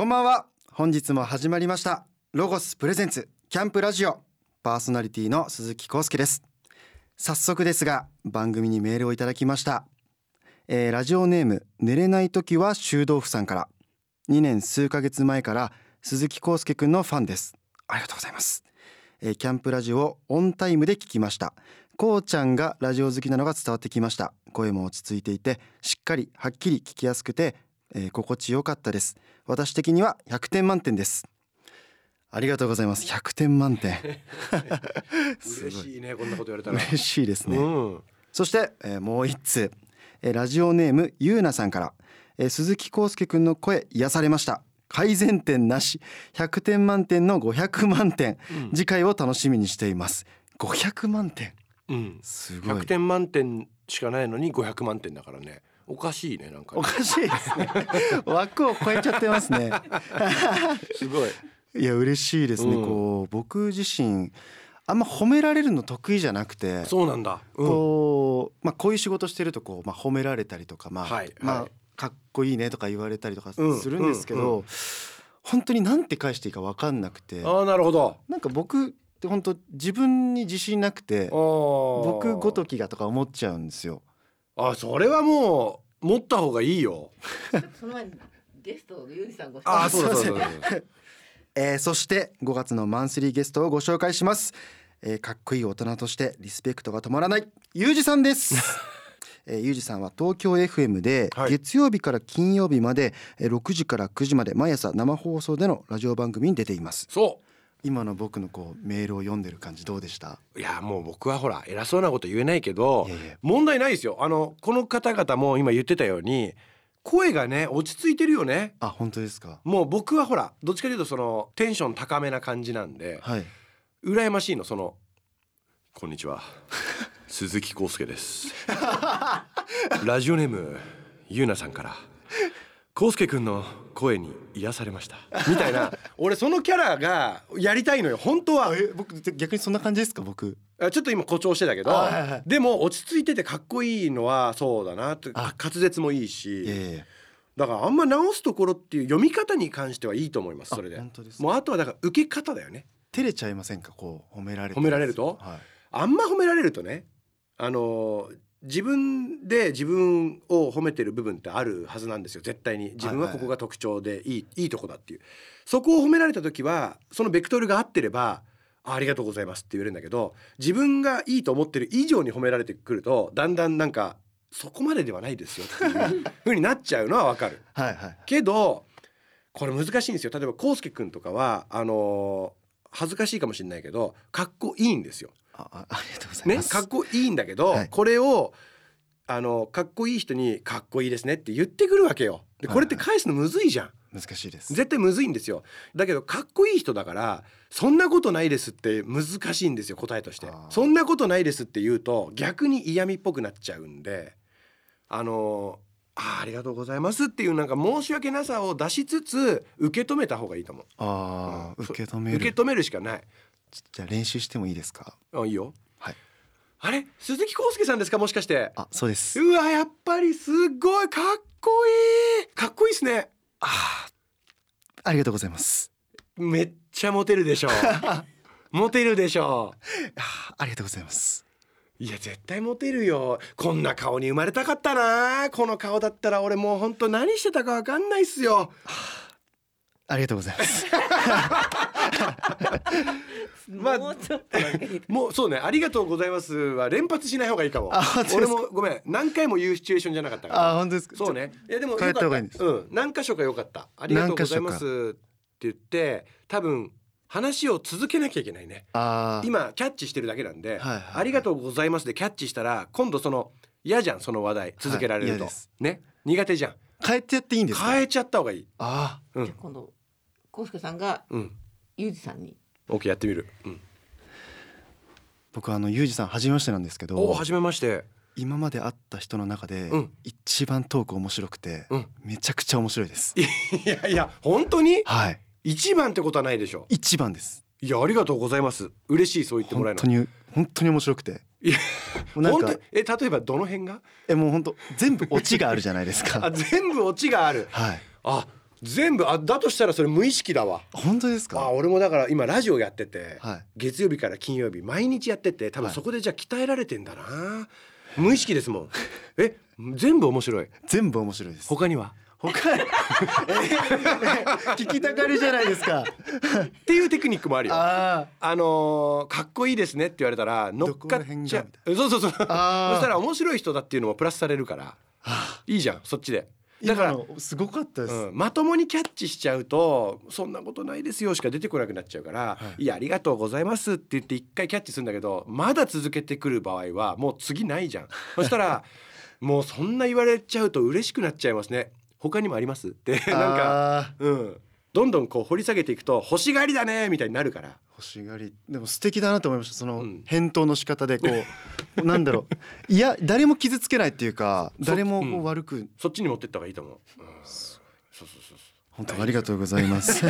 こんばんは。本日も始まりました。ロゴスプレゼンツキャンプラジオ。パーソナリティの鈴木康介です。早速ですが番組にメールをいただきました、えーラジオネーム寝れない時は修道府さんから。2年数ヶ月前から鈴木康介くんのファンです。ありがとうございます、えーキャンプラジオオンタイムで聞きました。こうちゃんがラジオ好きなのが伝わってきました。声も落ち着いていてしっかりはっきり聞きやすくて、えー心地よかったです。私的には100点満点です。ありがとうございます。100点満点。嬉しいねこんなこと言われたら。嬉しいですね、うん。そして、えーもう一通、えーラジオネームゆうなさんから、えー鈴木康介くんの声癒されました。改善点なし。100点満点の500万点、次回を楽しみにしています。500万点。うん。すごい。100点満点しかないのに500万点だからねおかしいねなんかおかしいですね。枠を超えちゃってますね。すごい。いや嬉しいですね、うん。こう僕自身あんま褒められるの得意じゃなくてそうなんだ。うん。こう、まあ、こういう仕事してるとこう、まあ、褒められたりとか、まあはいまあはいかっこいいねとか言われたりとかすうんるんですけど、うん本当に何て返していいか分かんなくてああなるほど。なんか僕って本当自分に自信なくて僕僕ごときがとか思っちゃうんですよ。あそれはもう持った方がいいよ。その前にゲストのユージさんごあ紹介そうだそうそうだ。えーそして5月のマンスリーゲストをご紹介します、えーかっこいい大人としてリスペクトが止まらないゆうじさんです。えーゆうじさんは東京 FM ではい。月曜日から金曜日までえー6時から9時まで毎朝生放送でのラジオ番組に出ています。そ今の僕のこうメールを読んでる感じどうでした？ういやもう僕はほら偉そうなこと言えないけど問題ないですよ。あのこの方々も今言ってたように声がね落ち着いてるよね。あ本当ですか？もう僕はほらどっちかというとそのテンション高めな感じなんではい。羨ましいの。そのこんにちは。鈴木康介です。ラジオネームゆうなさんから康介くんの声に癒されました。みたいな。俺そのキャラがやりたいのよ。本当は。え僕逆にそんな感じですか？僕。あちょっと今誇張してたけど、あはいはい。でも落ち着いててかっこいいのはそうだなって。あ。滑舌もいいし、ええ。だからあんま直すところっていう読み方に関してはいいと思いますあそれで。本当ですか？もうあとはだから受け方だよね。照れちゃいませんか？こう褒められて。褒められると？はい。あんま褒められるとねあのー自分で自分を褒めてる部分ってあるはずなんですよ。絶対に。自分はここが特徴でいい,、いいとこだっていう。そこを褒められた時はそのベクトルが合ってればあありがとうございますって言えるんだけど自分がいいと思ってる以上に褒められてくるとだんだんなんかそこまでではないですよっていう風になっちゃうのはわかる。はいはいけどこれ難しいんですよ。例えば康介くんとかはあのー恥ずかしいかもしれないけどかっこいいんですよ。ああありがとうございね、ますかっこいいんだけど、はいこれをあのかっこいい人に「かっこいいですね」って言ってくるわけよ。でこれって返すのむずいじゃん。難しいです絶対むずいんですよ。だけどかっこいい人だから「そんなことないです」って難しいんですよ答えとしてあ。ーそんなことないですって言うと逆に嫌味っぽくなっちゃうんであのあーありがとうございますっていうなんか申し訳なさを出しつつ受け止めた方がいいと思う。ああ、うん受け止める受け止めるしかない。じゃあ練習してもいいですか？あいいよ。はい。あれ？鈴木康介さんですか？もしかして。あそうです。うわやっぱりすっごいかっこいい。かっこいいっすね。あーありがとうございます。めっちゃモテるでしょ モテるでしょあーありがとうございます。いや絶対モテるよ。こんな顔に生まれたかったな。この顔だったら俺もうほんと何してたかわかんないっすよありがとうございます。まあもうちょっとだけもうそうねありがとうございますは連発しない方がいいかも。俺もごめん何回も言うシチュエーションじゃなかったから。あ本当ですか？そうね。いやでもよか変えった方がいいんです。うん。何箇所か良かった。ありがとうございますって言って多分話を続けなきゃいけないね。今キャッチしてるだけなんで、はいはいはい。ありがとうございますでキャッチしたら今度その嫌じゃんその話題続けられると、嫌ですね苦手じゃん変えてやっていいんですか変えちゃった方がいいあうんじゃあ今度コウスケさんがうん。ユージさんに。OK やってみる、うん、ー僕あのユージさん初めましてなんですけおど初めまして。今まで会った人の中でうん。一番トーク面白くてうん。めちゃくちゃ面白いです。いやいや本当に？はい。一番ってことはないでしょ。一番です。いやありがとうございます。嬉しいそう言ってもらえるの。本当に本当に面白くて。いやもうなんか本当え例えばどの辺が？えもう本当全部オチがあるじゃないですあか全部オチがある。はい。あ全部あだとしたらそれ無意識だわ。あ本当ですか？俺もだから今ラジオやってて、はい。月曜日から金曜日毎日やってて多分はい。そこでじゃあ鍛えられてんだな、無意識ですもん。え全部面白い？全部面白いです。他には？他 え聞きたがりじゃないですか。っていうテクニックもあるよ。ああのーかっこいいですねって言われたら乗っかっちゃう。そうそうそう。そしたら面白い人だっていうのもプラスされるから。いいじゃんそっちでだから、すごかったです、うん、まともにキャッチしちゃうと「そんなことないですよ」しか出てこなくなっちゃうから「、はい。やありがとうございます」って言って一回キャッチするんだけどまだ続けてくる場合はもう次ないじゃん。そしたらもうそんな言われちゃうと嬉しくなっちゃいますね。他にもありますってなんかうんどんどんこう掘り下げていくと欲しがりだねみたいになるから。欲しがり。でも素敵だなと思いました。そのうん。返答の仕方でこう なんだろう。いや誰も傷つけないっていうかそ誰もこうん。う悪くそっちに持ってった方がいいと思う、うん、そうそうそうそう。本当ありがとうございます。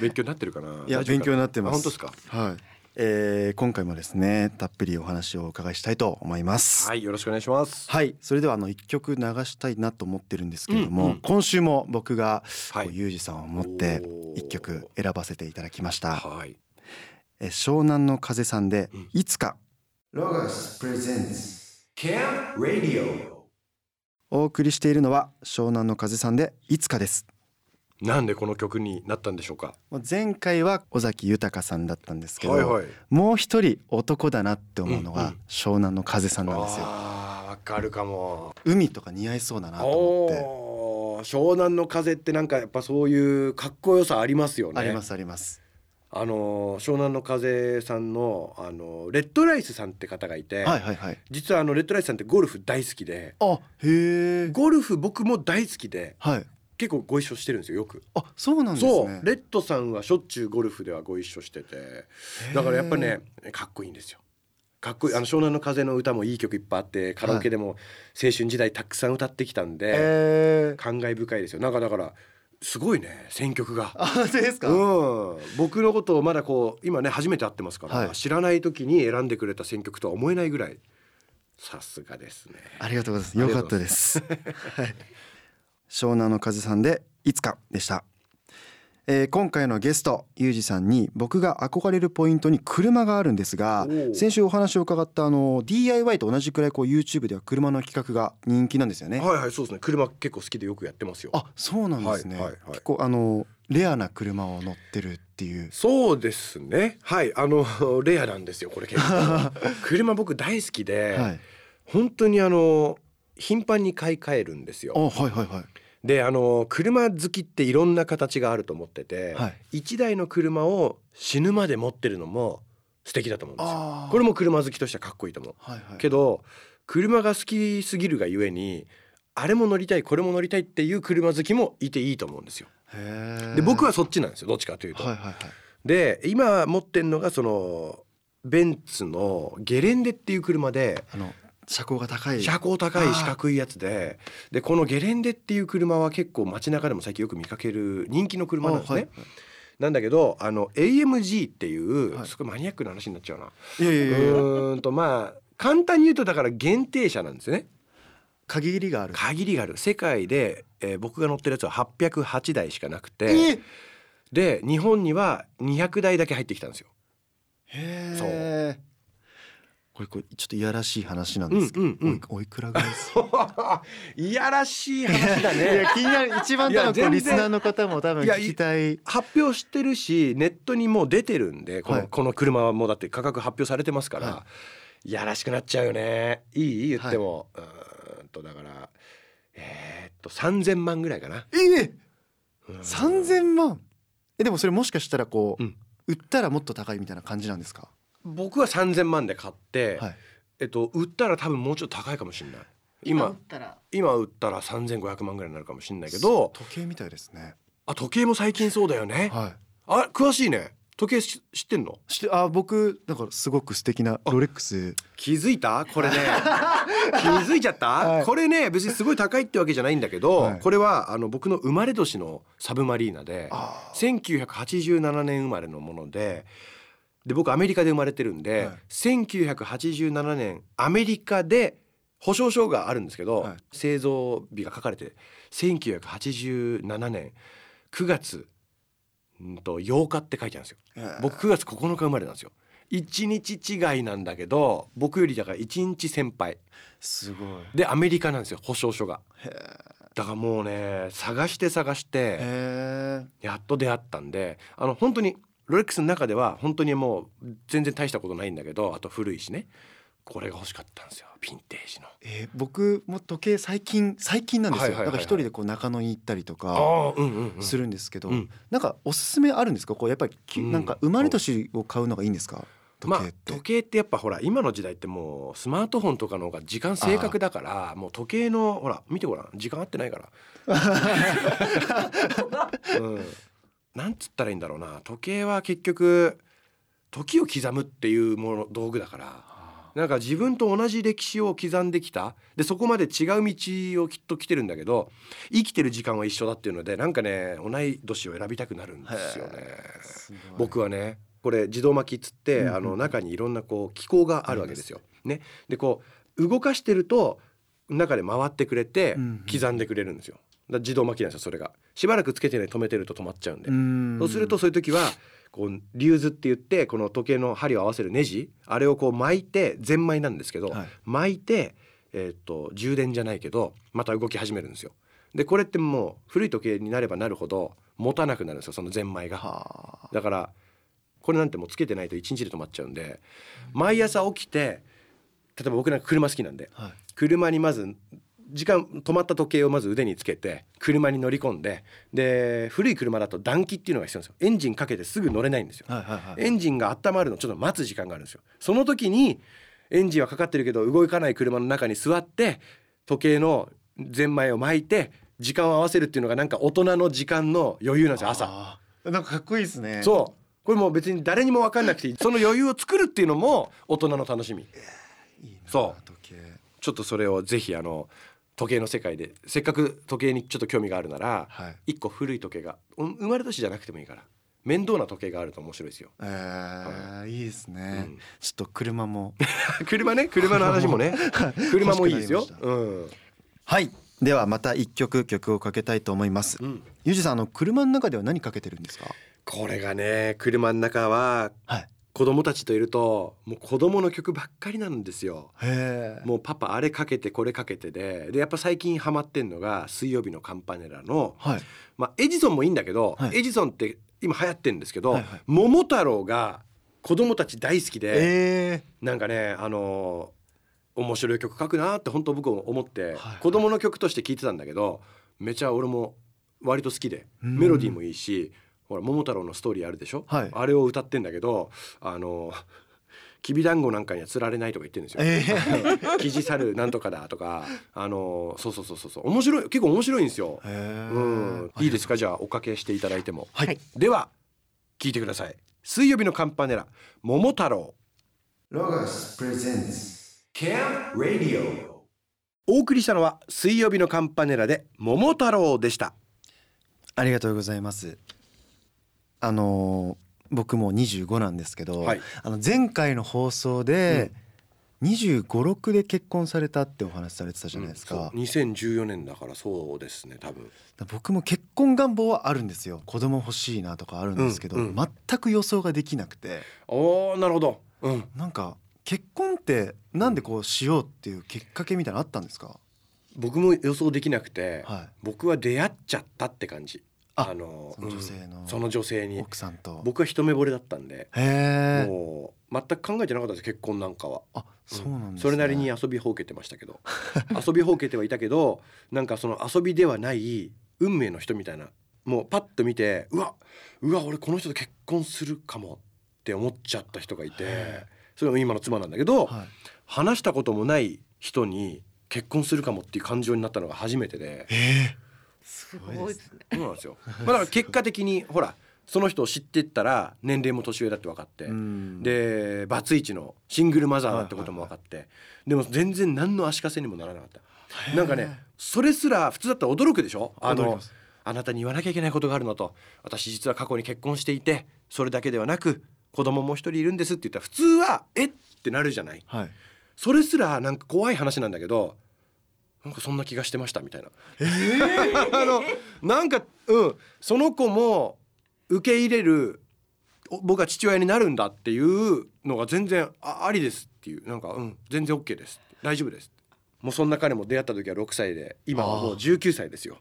勉強になってるかな？いや勉強になってます。あ本当ですか？はい、えー今回もですねたっぷりお話をお伺いしたいと思います。はいよろしくお願いします。はいそれではあの一曲流したいなと思ってるんですけれども、うんうん。今週も僕がはい。こうユージさんを思って一曲選ばせていただきました、はい。えー湘南の風さんでうん。いつか。ロガスプレゼンツ Camp Radio お送りしているのは湘南の風さんでいつかですなんでこの曲になったんでしょうか？前回は尾崎豊さんだったんですけど、はいはい。もう一人男だなって思うのが湘南の風さんなんですよ。あーわかるかも。海とか似合いそうだなと思って。湘南の風ってなんかやっぱそういうかっこよさありますよね。ありますあります。あの湘南の風さんのあのレッドライスさんって方がいて、はいはいはい。実はあのレッドライスさんってゴルフ大好きで。あへえゴルフ僕も大好きで。はい結構ご一緒してるんですよよく。あそうなんですそう。ねレッドさんはしょっちゅうゴルフではご一緒してて。だからやっぱねかっこいいんですよ。かっこいい。あの湘南の風の歌もいい曲いっぱいあってカラオケでも青春時代たくさん歌ってきたんで、えー、感慨深いですよ。なんかだからすごいね選曲が。あそうですか、うん、僕のことをまだこう今ね初めて会ってますから、はい。知らない時に選んでくれた選曲とは思えないぐらいさすがですね。ありがとうございます。よかったです。はい湘南の風さんでいつかでした、えー今回のゲストゆうじさんに僕が憧れるポイントに車があるんですが先週お話を伺ったあの DIY と同じくらいこう YouTube では車の企画が人気なんですよね、はいはいそうですね。車結構好きでよくやってますよ。あそうなんですね、はいはいはい。結構あのレアな車を乗ってるっていう。そうですね。はいあの レアなんですよこれ結構。車僕大好きで、はい。本当にあの頻繁に買い替えるんですあよ。はいはいはいであの車好きっていろんな形があると思ってて、はい一台の車を死ぬまで持ってるのも素敵だと思うんですよ。これも車好きとしてはかっこいいと思う。はいはいけど車が好きすぎるがゆえにあれも乗りたいこれも乗りたいっていう車好きもいていいと思うんですよ。で僕はそっちなんですよどっちかというと。はいはいはいで今持ってんのがそのベンツのゲレンデっていう車であの車高が高い。車高高い四角いやつで。でこのゲレンデっていう車は結構街中でも最近よく見かける人気の車なんですね。あはい。なんだけどあの AMG っていう、はい。すごいマニアックな話になっちゃうな。いやいやいやうーんとまあ簡単に言うとだから限定車なんですよね。限りがある。限りがある。世界で、えー僕が乗ってるやつは808台しかなくて。えで日本には200台だけ入ってきたんですよ。へえこれこれちょっといやらしい話なんですけど、うんうんうん。おいくらぐらいです？いやらしい話だ いねや。気になる。一番多分リスナーの方も多分聞きたい。発表してるしネットにもう出てるんでこの,、はい。この車はもうだって価格発表されてますから、、はい。やらしくなっちゃうよね。いい？言っても、うーんとだからえーっと3,000万ぐらいかな。ええうん。三千万？えでもそれもしかしたらこう、うん。売ったらもっと高いみたいな感じなんですか？僕は3,000万で買って、はい。えっと売ったら多分もうちょっと高いかもしれない。今打今ったら。今売ったら3,500万ぐらいになるかもしれないけど時計みたいですね。あ時計も最近そうだよね。はい。あ詳しいね。時計し知ってんの？してあ僕だからすごく素敵なロレックス。気づいた？これね。気づいちゃった、はい。これね別にすごい高いってわけじゃないんだけど、はい。これはあの僕の生まれ年のサブマリーナであ1987年生まれのものでで僕アメリカで生まれてるんで、はい。1987年アメリカで保証書があるんですけど、はい。製造日が書かれて1987年9月うんと8日って書いてあるんですよ。僕9月9日生まれなんですよ。1日違いなんだけど僕よりだから1日先輩。すごい。でアメリカなんですよ保証書が。だからもうね探して探してやっと出会ったんであの本当にロレックスの中では本当にもう全然大したことないんだけどあと古いしね。これが欲しかったんですよ。ヴィンテージの。えー僕も時計最近最近なんですよ、だから一人でこう中野に行ったりとかするんですけど、うん。なんかおすすめあるんですか？こうやっぱりき、うん。なんか生まれ年を買うのがいいんですか？時まあ時計ってやっぱほら今の時代ってもうスマートフォンとかの方が時間正確だからもう時計のほら見てごらん。時間合ってないから。うん、なんつったらいいんだろうな。時計は結局時を刻むっていうもの道具だから。なんか自分と同じ歴史を刻んできた。でそこまで違う道をきっと来てるんだけど生きてる時間は一緒だっていうのでなんかね同い年を選びたくなるんですよね。僕はねこれ自動巻きっつって、うんうんあの中にいろんなこう機構があるわけですよ。ね、でこう動かしてると中で回ってくれて刻んでくれるんですよ。だ自動巻きなんですよそれが。しばらくつけてね止めてると止まっちゃうんで。んそうするとそういう時はこうリューズって言ってこの時計の針を合わせるネジあれをこう巻いてゼンマイなんですけど、はい巻いて、えーっと充電じゃないけどまた動き始めるんですよ。でこれってもう古い時計になればなるほど持たなくなるんですよそのゼンマイが。はあだからこれなんてもうつけてないと1日で止まっちゃうんで毎朝起きて例えば僕なんか車好きなんではい車にまず時間止まった時計をまず腕につけて車に乗り込んでで古い車だと暖気っていうのが必要なんですよ。エンジンかけてすぐ乗れないんですよ。はいはいはい。エンジンが温まるのちょっと待つ時間があるんですよ。その時にエンジンはかかってるけど動かない車の中に座って時計のゼンマイを巻いて時間を合わせるっていうのがなんか大人の時間の余裕なんですよ朝。なんかかっこいいですね。そう。これもう別に誰にも分かんなくていい。その余裕を作るっていうのも大人の楽しみ。いいなそう。時計。ちょっとそれをぜひあの時計の世界でせっかく時計にちょっと興味があるならはい。一個古い時計がうん生まれ年じゃなくてもいいから面倒な時計があると面白いですよ。えーい。いですね、うん。ちょっと車も。車ね？車の話もね。車もいいですよ。うん。はい。ではまた一曲曲をかけたいと思います、うん。ゆうじさんあの車の中では何かけてるんですか？これがね車の中ははい子供たちといるともう子供の曲ばっかりなんですよ。もうパパあれかけてこれかけてで。でやっぱ最近ハマってんのが水曜日のカンパネラのはい。まあ、エジソンもいいんだけど、はい。エジソンって今流行ってるんですけど、はいはい。桃太郎が子供たち大好きで、え。なんかねあのー面白い曲書くなって本当僕思って、はい子供の曲として聴いてたんだけどめちゃ俺も割と好きでうん。メロディーもいいしほら桃太郎のストーリーあるでしょ、はい。あれを歌ってんだけどあのーきびだんごなんかには釣られないとか言ってるんですよ。え キジサルなんとかだとかあのーそうそうそうそうそう。面白い結構面白いんですよ。うん、いいですか？じゃあおかけしていただいても。はい、はい。では聞いてください。水曜日のカンパネラ桃太郎。ロガスプレゼンツ Camp Radio お送りしたのは水曜日のカンパネラで桃太郎でした。ありがとうございますあのー僕も25なんですけど、はい。あの前回の放送で、25、6で結婚されたってお話しされてたじゃないですか、うんそう。2014年だからそうですね多分。僕も結婚願望はあるんですよ。子供欲しいなとかあるんですけど、うんうん全く予想ができなくて。おーなるほど。うん。なんか結婚ってなんでこうしようっていうきっかけみたいなのあったんですか？僕も予想できなくて、はい。僕は出会っちゃったって感じあのその女性のうんその女性に。奥さんと。僕は一目惚れだったんで。もう全く考えてなかったです結婚なんかは。あそうなんです、ね。それなりに遊びほうけてましたけど。遊びほうけてはいたけどなんかその遊びではない運命の人みたいな。もうパッと見てうわうわ俺この人と結婚するかもって思っちゃった人がいて。へそれも今の妻なんだけど、はい。話したこともない人に結婚するかもっていう感情になったのが初めてで。えすごいですね。そうなんですよ、まあ、だから結果的にほらその人を知ってったら年齢も年上だって分かって、でバツイチのシングルマザーだってことも分かって、でも全然何の足かせにもならなかった。なんかねそれすら普通だったら驚くでしょ？あのあなたに言わなきゃいけないことがあるのと私実は過去に結婚していてそれだけではなく子供も一人いるんですって言ったら普通はえってなるじゃない。はい。それすらなんか怖い話なんだけどなんかそんな気がしてましたみたいな、あのなんかうん。その子も受け入れるお僕が父親になるんだっていうのが全然あありですっていう。なんかうん。全然 OK です。大丈夫です。もうそんな彼も出会った時は6歳で今はもう19歳ですよ。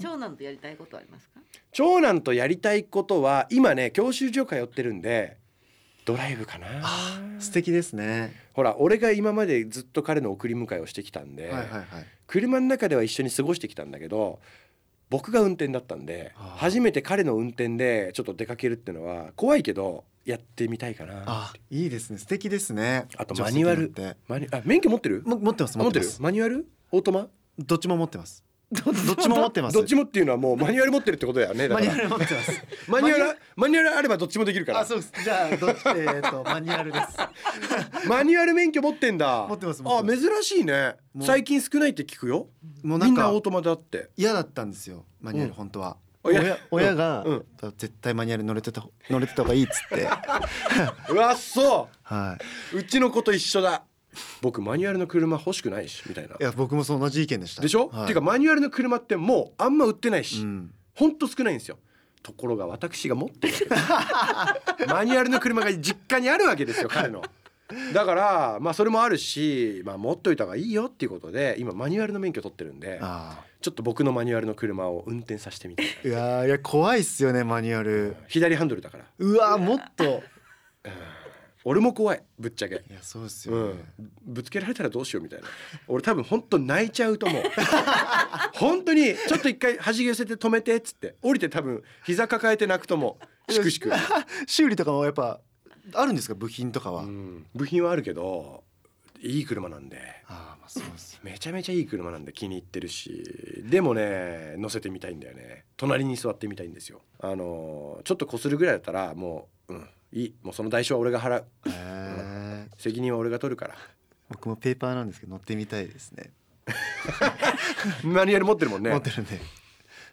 長男とやりたいことありますか？長男とやりたいことは今ね教習所通ってるんでドライブかな。素敵ですね。ほら俺が今までずっと彼の送り迎えをしてきたんで、はいはいはい。車の中では一緒に過ごしてきたんだけど僕が運転だったんで初めて彼の運転でちょっと出かけるっていうのは怖いけどやってみたいかなあいいですね。素敵ですね。あとマニュアル。マニあ免許持ってる？も持ってますあ持ってる持ってますマニュアル？オートマ？どっちも持ってますどっちも持ってます。どっちもっていうのはもうマニュアル持ってるってことだよね。マニュアル持ってます。マニュアルマニュアルあればどっちもできるから。あそうです。じゃあどっちえっとマニュアルです。マニュアル免許持ってんだ。持ってます持あ珍しいね。最近少ないって聞くよ。もうなんかオートマだって。嫌だったんですよマニュアルうん本当は。親親がうん。絶対マニュアル乗れてた乗れてた方がいいっつって。うわそはううちの子と一緒だ僕マニュアルの車欲しくないしみたいな。いいや僕もそう同じ意見でした。でしょ、はい。っていうかマニュアルの車ってもうあんま売ってないし、うん。ほんと少ないんですよ。ところが私が持ってる マニュアルの車が実家にあるわけですよ彼の。だからまあそれもあるし、まあ、持っといた方がいいよっていうことで今マニュアルの免許取ってるんであちょっと僕のマニュアルの車を運転させてみたい。ーいやーいや怖いっすよねマニュアル。左ハンドルだから。うわーもっと俺も怖いぶっちゃけ。いやそうですよね。うん、ぶつけられたらどうしようみたいな。俺多分本当泣いちゃうと思う。本当にちょっと一回端寄せて止めてっつって。降りて多分膝抱えて泣くと思う。しくしく、修理とかもやっぱあるんですか？部品とかは、うん、部品はあるけどいい車なんで。ああまあそうですめちゃめちゃいい車なんで気に入ってるし。でもね乗せてみたいんだよね。隣に座ってみたいんですよ。あのちょっと擦るぐらいだったらもううんいい。もうその代償は俺が払う。へえ責任は俺が取るから。僕もペーパーなんですけど乗ってみたいですね。マニュアル持ってるもんね。持ってるんで。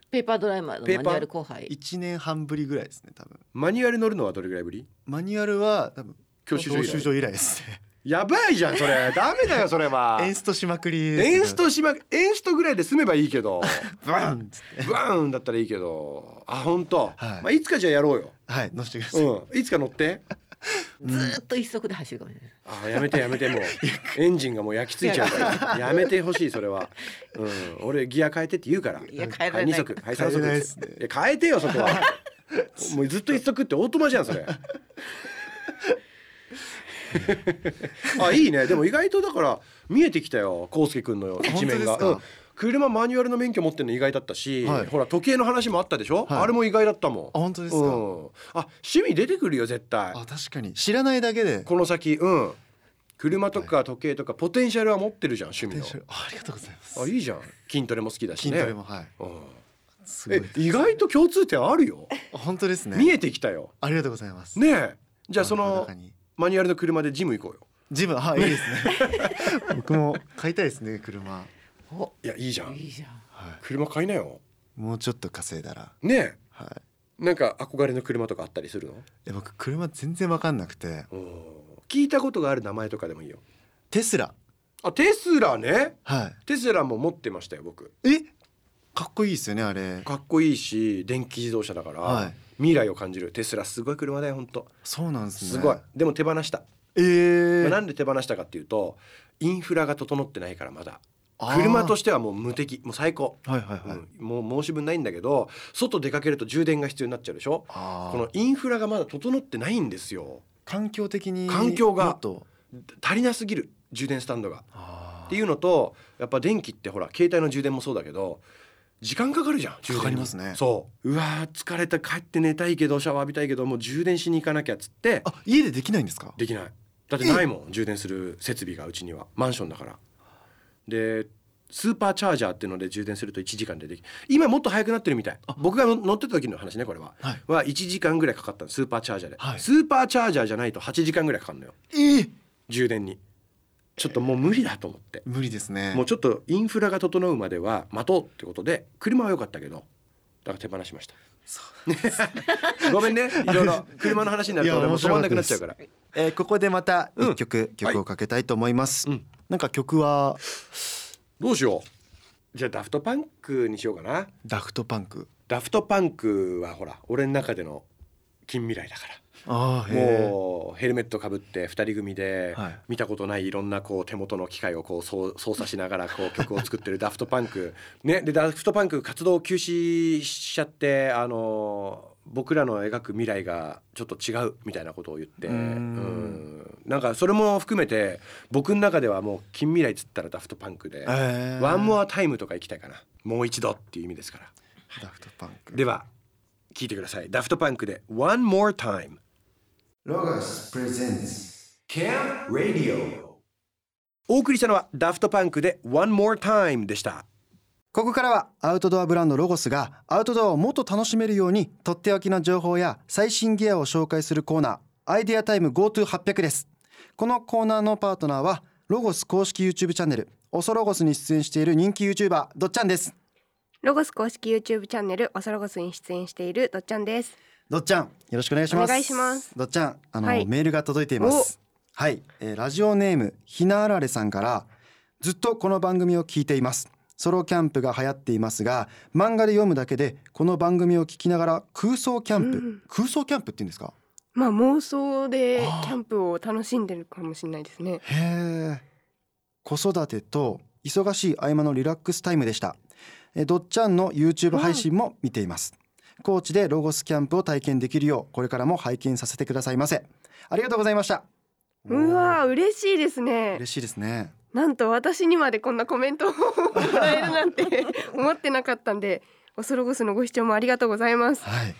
ペーパードライバーのマニュアル後輩。一年半ぶりぐらいですね多分。マニュアル乗るのはどれぐらいぶり？マニュアルは多分教習所以来。教習所以来ですねやばいじゃんそれ。ダメだよそれは。エンストしまくりエンストしまエンストぐらいで済めばいいけど。バンっつって。バーンだったらいいけど。あ本当、はい。まあいつかじゃあやろうよ。はい乗せてください、うん。いつか乗って。ずーっと一足で走るかもしれない。あやめてやめてもう。エンジンがもう焼き付いちゃうから。やめてほしいそれは。うん。俺ギア変えてって言うから。いや変えられない。足。はい三足変えれないっす変えてよそこは。もうずっと一足ってオートマじゃんそれ あいいね。でも意外とだから見えてきたよ。康介君の一面が。車マニュアルの免許持ってるの意外だったし、はい。ほら時計の話もあったでしょ、はい。あれも意外だったもん。あ本当ですか、うん、あ趣味出てくるよ絶対。あ確かに。知らないだけで。この先うん。車とか時計とかポテンシャルは持ってるじゃん趣味の。ありがとうございます。あいいじゃん。筋トレも好きだし筋ねトレもはい。うん。え意外と共通点あるよ。あ本当ですね。見えてきたよ。ありがとうございます。ねえ。じゃあその中にマニュアルの車でジム行こうよ。ジムはいいですね。僕も買いたいですね車。おいやいいじゃん。いいじゃん。は車買いなよ。いもうちょっと稼いだら。ねえ。はい。なんか憧れの車とかあったりするの？いや僕車全然わかんなくて。うん聞いたことがある名前とかでもいいよ。テスラ。あテスラね？はテスラも持ってましたよ僕。いえ？かっこいいですよねあれ。かっこいいし電気自動車だから、はい未来を感じるテスラすごい車だよ本当そうなんですね。すごい。でも手放した、えー。まあなんで手放したかっていうとインフラが整ってないからまだ。車としてはもう無敵。もう最高、はいはいはい、うん。もう申し分ないんだけど外出かけると充電が必要になっちゃうでしょ？このインフラがまだ整ってないんですよ。環境的に環境が足りなすぎる充電スタンドが。あっていうのとやっぱ電気ってほら携帯の充電もそうだけど時間かかるじゃん充電に。かかりますね。そう。うわー疲れた。帰って寝たいけどシャワー浴びたいけどもう充電しに行かなきゃっつって。あ家でできないんですか？できない。だってないもん充電する設備がうちには。マンションだから。でスーパーチャージャーっていうので充電すると1時間ででき今もっと早くなってるみたい。僕がの乗ってた時の話ねこれは、はい。は1時間ぐらいかかったのスーパーチャージャーで、はい。スーパーチャージャーじゃないと8時間ぐらいかかるのよ。えー、充電にちょっともう無理だと思って。無理ですね。もうちょっとインフラが整うまでは待とうってことで車は良かったけどだから手放しました。ごめんね。いろいろ。車の話になると俺も止まんなくなっちゃうから。えーここでまたうん。一曲、曲をかけたいと思います、うんなんか曲は？どうしよじゃあ Daft Punk にしようかな。 Daft Punk。Daft Punクはほら俺の中での近未来だからもうヘルメットかぶって二人組ではい。見たことないいろんなこう手元の機械をこう操操作しながらこう曲を作ってる Daft Punk。ねで Daft Punk 活動休止しちゃってあの僕らの描く未来がちょっと違うみたいなことを言って。うーん。うん。なんかそれも含めて僕の中ではもう近未来っつったら Daft Punk でえ「One More Time」とか行きたいかな。もう一度っていう意味ですから。 Daft Punk。では聞いてください。 Daft Punk で「One More Time」 LOGOS presen ts Camp Radio. お送りしたのはダフトパンクで One More Time でした。ここからはアウトドアブランドロゴスがアウトドアをもっと楽しめるようにとっておきの情報や最新ギアを紹介するコーナーアイデアタイム GoTo800 です。このコーナーのパートナーはロゴス公式 YouTube チャンネルオソロゴスに出演している人気 YouTuber どっちゃんです。ロゴス公式 YouTube チャンネルおそロゴスに出演しているどっちゃんです。どっちゃんよろしくお願いします。お願いします。どっちゃんあの、はい。メールが届いています。はい、えーラジオネームひなあられさんからずっとこの番組を聞いています。ソロキャンプが流行っていますが漫画で読むだけでこの番組を聞きながら空想キャンプ、うん。空想キャンプって言うんですか？まあ妄想でキャンプを楽しんでるかもしれないですね。へえ子育てと忙しい合間のリラックスタイムでした。えーどっちゃんの YouTube 配信も見ています、高知でロゴスキャンプを体験できるようこれからも拝見させてくださいませ。ありがとうございました。うわー嬉しいですね。嬉しいですね。なんと私にまでこんなコメントをもらえるなんて思ってなかったんで、おそロゴスのご視聴もありがとうございます。はい。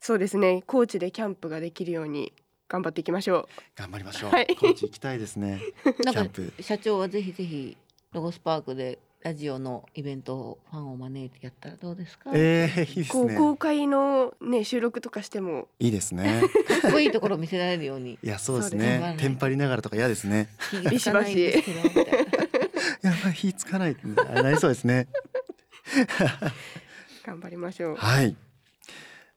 そうですね。高知でキャンプができるように頑張っていきましょ頑張りましょう、はい。高知行きたいですね。なんかキャンプ。社長はぜひぜひロゴスパークでラジオのイベントをファンを招いてやったらどうですか？えー、いいでう。すね。こう公開のね収録とかしても。いいですね。か っこいいところを見せられるように。いやそうですね。ね。テンパりながらとか嫌ですね。気つかないんですけど。みたいなやばい火つかない。あなりそうですね。頑張りましょう。はい、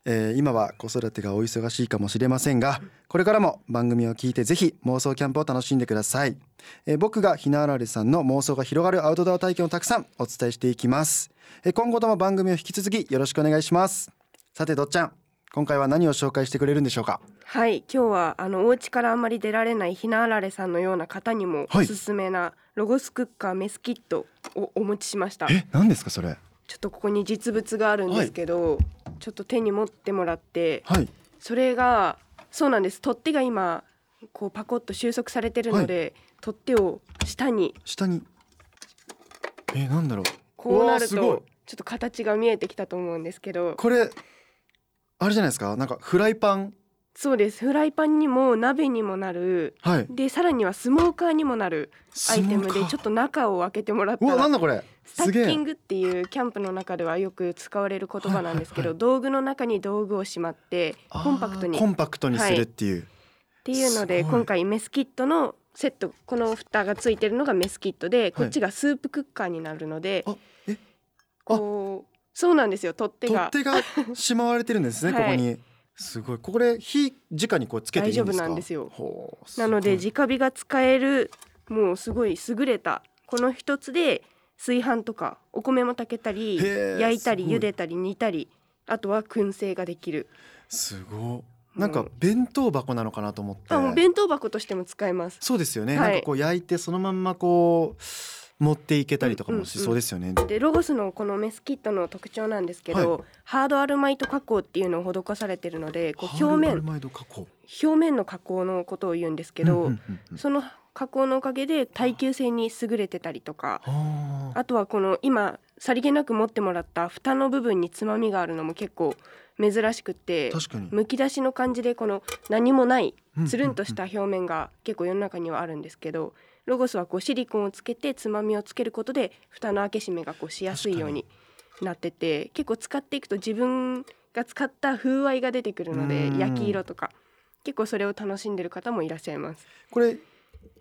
えー今は子育てがお忙しいかもしれませんがこれからも番組を聞いてぜひ妄想キャンプを楽しんでください、えー僕がひなあられさんの妄想が広がるアウトドア体験をたくさんお伝えしていきます、えー今後とも番組を引き続きよろしくお願いします。さてどっちゃん今回は何を紹介してくれるんでしょうか？はい今日はあのお家からあんまり出られないひなあられさんのような方にもはいおすすめなロゴスクッカーメスキットをお持ちしました、え何ですかそれ？ちょっとここに実物があるんですけど、ちょっと手に持ってもらってはい。それがそうなんです。取っ手が今こうパコッと収束されてるので、取っ手を下に。下に。えー、なんだろう。こうなるとちょっと形が見えてきたと思うんですけど。これあれじゃないですか？なんかフライパンそうです。フライパンにも鍋にもなる。はい。でさらにはスモーカーにもなるアイテムでちょっと中を開けてもらったうわらなんだこれ。スタッキングっていうキャンプの中ではよく使われる言葉なんですけど、はい。道具の中に道具をしまってコンパクトに。コンパクトにするっていう、ていうので今回メスキットのセットこの蓋がついてるのがメスキットでこっちがスープクッカーになるので、あえ？こうそうなんですよ取っ手が。取っ手がしまわれてるんですね、はい。ここにすごい。これ火直にこうつけていいんですか？大丈夫なんですよ。なのです直火が使えるもうすごい優れたこの一つで炊飯とかお米も炊けたり焼いたり茹でたり煮たりあとは燻製ができる。すごいなんか弁当箱なのかなと思っ。てあもう弁当箱としても使えますそうですよね、はいなん。かこう焼いてそのまんまこう持っていけたりとかもしそうですよね、でロゴスのこのメスキットの特徴なんですけど、はい。ハードアルマイト加工っていうのを施されてるのでこう表面表面の加工のことを言うんですけど、うんうんうんうん。その加工のおかげで耐久性に優れてたりとかあとはこの今さりげなく持ってもらった蓋の部分につまみがあるのも結構珍しくってむき出しの感じでこの何もないうん。つるんとした表面が結構世の中にはあるんですけどロゴスはこうシリコンをつけてつまみをつけることで蓋の開け閉めがこうしやすいようになってて結構使っていくと自分が使った風合いが出てくるのでうん。焼き色とか。結構それを楽しんでる方もいらっしゃいます。これ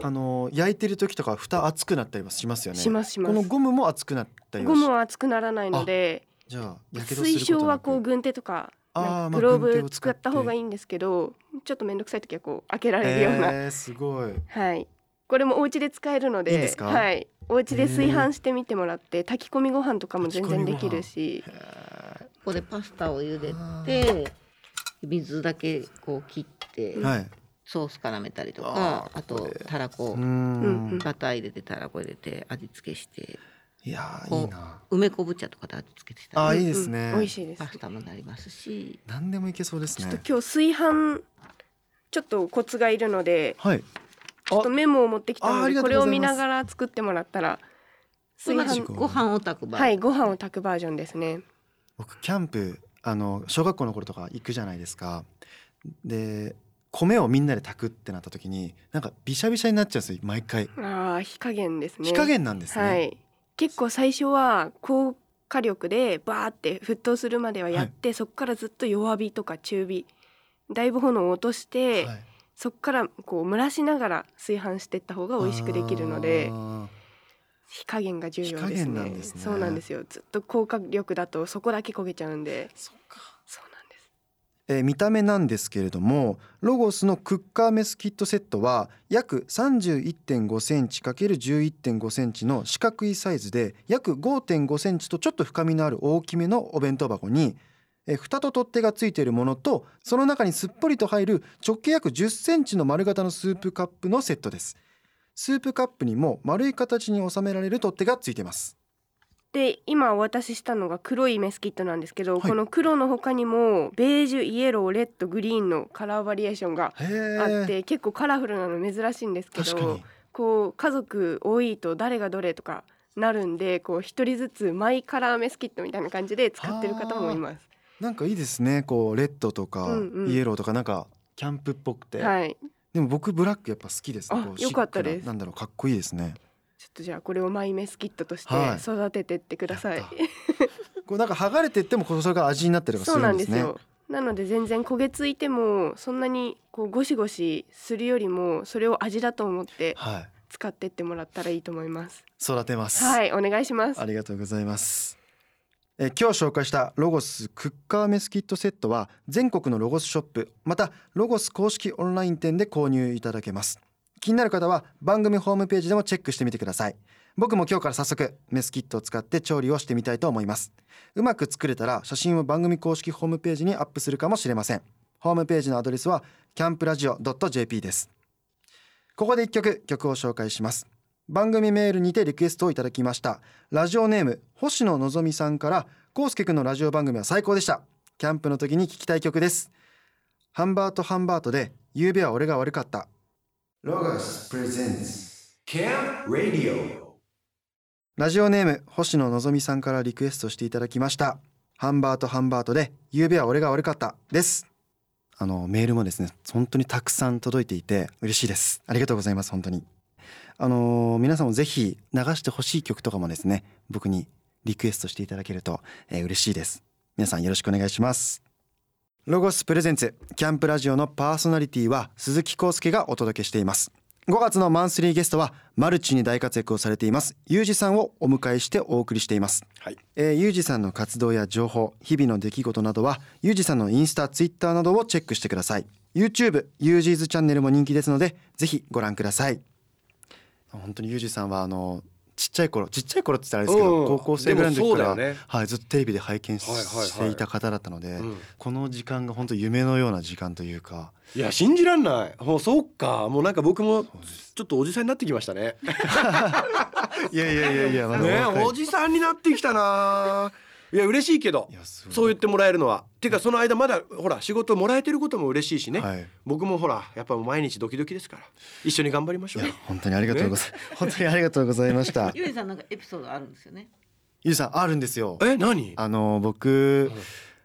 あの焼いてる時とか蓋熱くなったりはしますよね。しますします。このゴムも熱くなったりはゴしムは熱くならないのでじゃあやけどする推ことなく奨はこう軍手とかああグローブ使った方がいいんですけどちょっと面倒くさい時はこう開けられるような、えー、すごい。はいここれもお家で使えるのでいいんですか？はい。お家で炊飯してみてもらって炊き込みご飯とかも全然できるし。ここでパスタを茹でて水だけこう切ってはい。ソース絡めたりとあかあとれ。たらこ。うーうん。んバター入れてたらこ入れて味付けしていやーこういいな。梅昆布茶とかで味付けてたあいいですね。うん。美味しいです。パスタもなりますし。何でもいけそうですちょっとね今日炊飯ちょっとコツがいるのではいちょっとメモを持ってきたのでこれを見ながら作ってもらったら炊飯ごご飯を炊く場合、はいご飯を炊くバージョンですね。僕キャンプあの小学校の頃とか行くじゃないですか。で米をみんなで炊くってなった時になんかびしゃびしゃになっちゃうんですよ毎回。ああ火加減ですね。火加減なんですね、はい。結構最初は高火力でバーって沸騰するまではやって、そこからずっと弱火とか中火。だいぶ炎を落として、はいそこからこう蒸らしながら炊飯していった方が美味しくできるのであ火加減が重要ですね。火加減なんですね。そうなんですよ。ずっと高火力だとそこだけ焦げちゃうんで。ーそっか。そうなんです。えー見た目なんですけれどもロゴスのクッカーメスキットセットは約31.5センチ ×11.5 センチの四角いサイズで約5.5センチとちょっと深みのある大きめのお弁当箱にえー蓋と取っ手がついているものとその中にすっぽりと入る直径約10センチの丸型のスープカップのセットです。スープカップにも丸い形に収められる取っ手がついています。で今お渡ししたのが黒いメスキットなんですけど、はい。この黒の他にもベージュイエローレッドグリーンのカラーバリエーションがへあって、結構カラフルなの珍しいんですけどこう家族多いと誰がどれとかなるんでこう一人ずつマイカラーメスキットみたいな感じで使ってる方もいます。なんかいいですねこうレッドとかうんうん。イエローとかなんかキャンプっぽくて、はい、でも僕ブラックやっぱ好きですねあこうよかったです。ななんだろうかっこいいですね。ちょっとじゃあこれをマイメスキットとしてはい。育ててってください。やった。こうなんか剥がれてってもそれが味になったりとかそうするでねなんんですすよ。なので全然焦げついてもそんなにこうゴシゴシするよりもそれを味だと思ってはい。使ってってもらったらいいと思います。育てます。はい、お願いします。あ。りがとうございますえ今日紹介したロゴスクッカーメスキットセットは全国のロゴスショップまたロゴス公式オンライン店で購入いただけます。気になる方は番組ホームページでもチェックしてみてください。僕も今日から早速メスキットを使って調理をしてみたいと思います。うまく作れたら写真を番組公式ホームページにアップするかもしれません。ホームページのアドレスはキャンプラジオ .jp です。ここで一曲曲を紹介します。番組メールにてリクエストをいただきました。ラジオネーム星野のぞみさんからコウスケくんのラジオ番組は最高でした。キャンプの時に聞きたい曲です。ハンバートハンバートで夕べは俺が悪かった。ロゴスプレゼンツ Camp Radio. ラジオネーム星野のぞみさんからリクエストしていただきました。ハンバートハンバートで夕べは俺が悪かったです。あのメールもですね本当にたくさん届いていて嬉しいです。ありがとうございます本当にあのー皆さんもぜひ流してほしい曲とかもですね僕にリクエストしていただけると、えー嬉しいです。皆さんよろしくお願いします。ロゴスプレゼンツキャンプラジオのパーソナリティは鈴木康介がお届けしています。5月のマンスリーゲストはマルチに大活躍をされていますユージさんをお迎えしてお送りしています。はい。えー、ユージさんの活動や情報日々の出来事などはユージさんのインスタツイッターなどをチェックしてください。YouTube ユージーズチャンネルも人気ですのでぜひご覧ください本当にユージさんはあのちっちゃい頃ちっちゃい頃って言ったらあれですけど、うん。高校生ぐらいの時から、ね。はい、ずっとテレビで拝見し,、ていた方だったので、うん。この時間が本当夢のような時間というか。いや信じらんない。もうそうか。もうなんか僕もちょっとおじさんになってきましたね。いやいやいやいやまだねおじさんになってきたないや嬉しいけどそう言ってもらえるのは。ていうかその間まだほら仕事もらえてることも嬉しいしね、はい。僕もほらやっぱ毎日ドキドキですから。一緒に頑張りましょう。いや本当にありがとうござい、本当にありがとうございました。ゆうじさんなんかエピソードあるんですよね。ユージさんあるんですよ。え何？あの僕、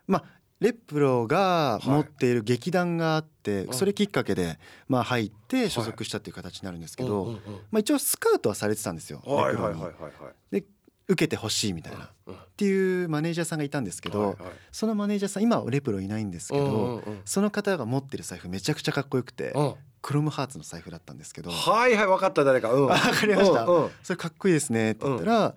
まあレプロが持っている劇団があって、うんそれきっかけでまあ入って所属したっていう形になるんですけど、まあ一応スカウトはされてたんですよ。うんはいレプロに。はいはいはいはい。で受けてほしいみたいな、っうん。ていうマネージャーさんがいたんですけど、そのマネージャーさん今はレプロいないんですけど、その方が持ってる財布めちゃくちゃかっこよくて、うん。クロムハーツの財布だったんですけど、はいはい分かった誰か。うん。あ わかりました。それかっこいいですねって言ったら、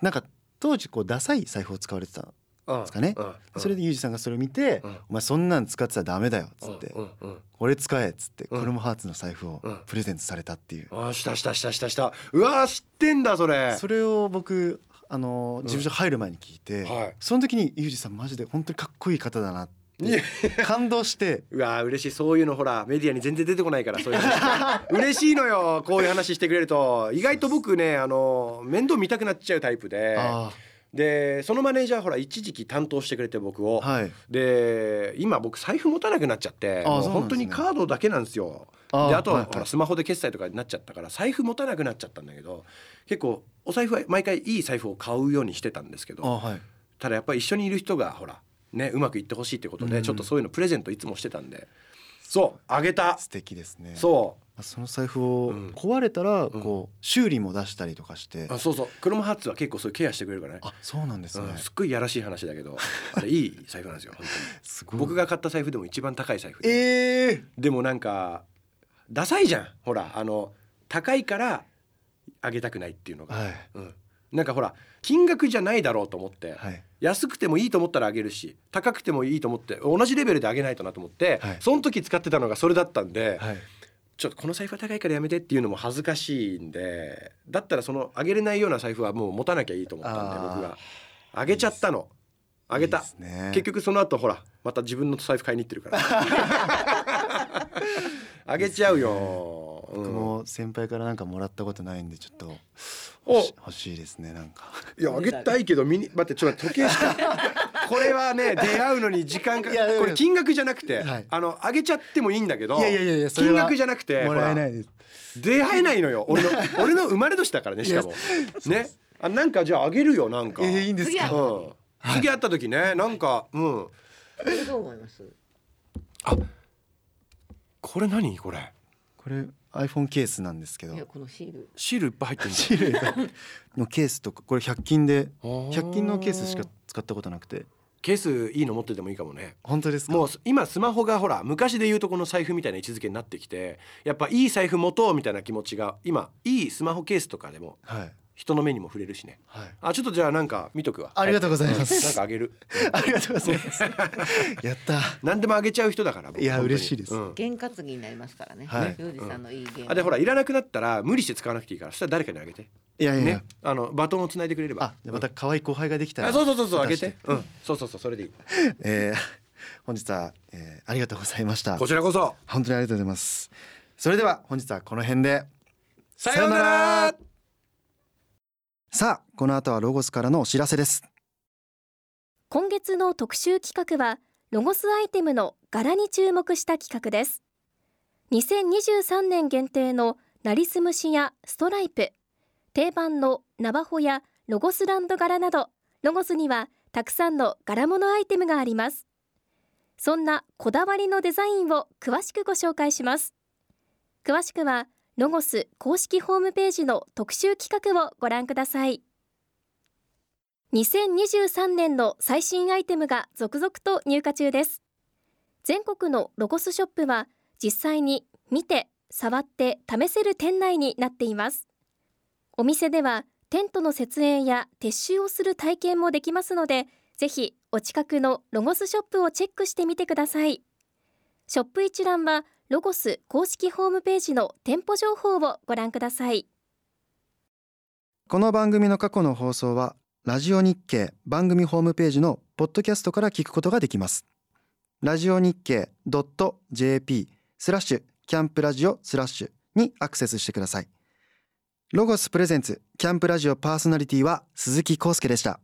なんか当時こうダサい財布を使われてたですかね。それでユージさんがそれを見てうん「お前そんなん使ってたらダメだよ」っつって。うんうん「これ使え」っつってうん。クロムハーツの財布をうん。プレゼントされたっていう。あーしたしたしたしたした。うわー知ってんだそれ。それを僕あの事務所入る前に聞いてはい。その時にユージさんマジで本当にかっこいい方だなって感動して。うわー嬉しい。そういうのほらメディアに全然出てこないからそういう話 嬉しいのよこういう話してくれると。意外と僕ねあの面倒見たくなっちゃうタイプで。あでそのマネージャーほら一時期担当してくれて僕を、あはい。で今僕財布持たなくなっちゃってあもう本当にカードだけなんですよ。あであとははいはい。ほらスマホで決済とかになっちゃったから財布持たなくなっちゃったんだけど結構お財布は毎回いい財布を買うようにしてたんですけどあはい。ただやっぱり一緒にいる人がほらねうまくいってほしいってことで、うん。ちょっとそういうのプレゼントいつもしてたんで。そうあげた。素敵ですね。そその財布をうん。壊れたらこう修理も出したりとかして。うあそうそう。クロムハーツは結構そういうケアしてくれるからね。あそうなんですね。うんすっごいやらしい話だけど あれいい財布なんですよすごい。僕が買った財布でも一番高い財布で。ええでもなんかダサいじゃん。ほらあの高いからあげたくないっていうのが、はい。うん、なんかほら金額じゃないだろうと思って、はい。安くてもいいと思ったらあげるし高くてもいいと思って同じレベルであげないとなと思って、はい。その時使ってたのがそれだったんで、はいちょっとこの財布は高いからやめてっていうのも恥ずかしいんでだったらそのあげれないような財布はもう持たなきゃいいと思ったんで僕があげちゃったの。あげた。ね。結局その後ほらまた自分の財布買いに行ってるから。あげちゃうよ、うん。僕も先輩からなんかもらったことないんでちょっとお。欲しいですねなんか。いやあげたいけどミニ待ってちょっと時計したこれはね出会うのに時間かいやいやいやこれ金額じゃなくて、はい。あのあげちゃってもいいんだけどいやいやいやいやそれは金額じゃなくてもらえないです。出会えないのよ。俺の 俺の生まれ年だからねしかも。ね。あなんかじゃああげるよなんか、えーいいんですかうん、次会った時ねなんかうん。これどう思います？これ何？これ。これ iPhone ケースなんですけど。いやこのシール。シールいっぱい入ってるん。シールのケースとかこれ100均でだ100均のケースしか使ったことなくてケースいいの持っててもいいかもね。本当ですか？もう今スマホがほら昔で言うとこの財布みたいな位置づけになってきてやっぱいい財布持とうみたいな気持ちが今いいスマホケースとかでもはい人の目にも触れるしね。はい。あちょっとじゃあなんか見とくわ。ありがとうございます。なんかあげる。ありがとうございます。やった。何でもあげちゃう人だから僕いや嬉しいです。うん。験担ぎになりますからね。はい。ユージさんのいいゲーム。あでほらいらなくなったら無理して使わなくていいからそしたら誰かにあげて。いやいや。ね。あのバトンをつないでくれれば。また可愛い後輩ができたら。あそうそうそうそうあげて。うん。そうそうそうそれでいい。えー本日は、えーありがとうございました。こちらこそ。本当にありがとうございます。それでは本日はこの辺で。さようならさあこの後はロゴスからのお知らせです。今月の特集企画はロゴスアイテムの柄に注目した企画です。2023年限定のナリスムシやストライプ。定番のナバホやロゴスランド柄などロゴスにはたくさんの柄物アイテムがあります。そんなこだわりのデザインを詳しくご紹介します。詳しくはロゴス公式ホームページの特集企画をご覧ください。2023年の最新アイテムが続々と入荷中です。全国のロゴスショップは実際に見て触って試せる店内になっています。お店ではテントの設営や撤収をする体験もできますのでぜひお近くのロゴスショップをチェックしてみてください。ショップ一覧はロゴス公式ホームページの店舗情報をご覧ください。この番組の過去の放送はラジオ日経番組ホームページのポッドキャストから聞くことができます。ラジオ日経 .jp スラッシュキャンプラジオスラッシュにアクセスしてください。ロゴスプレゼンツキャンプラジオパーソナリティは鈴木康介でした。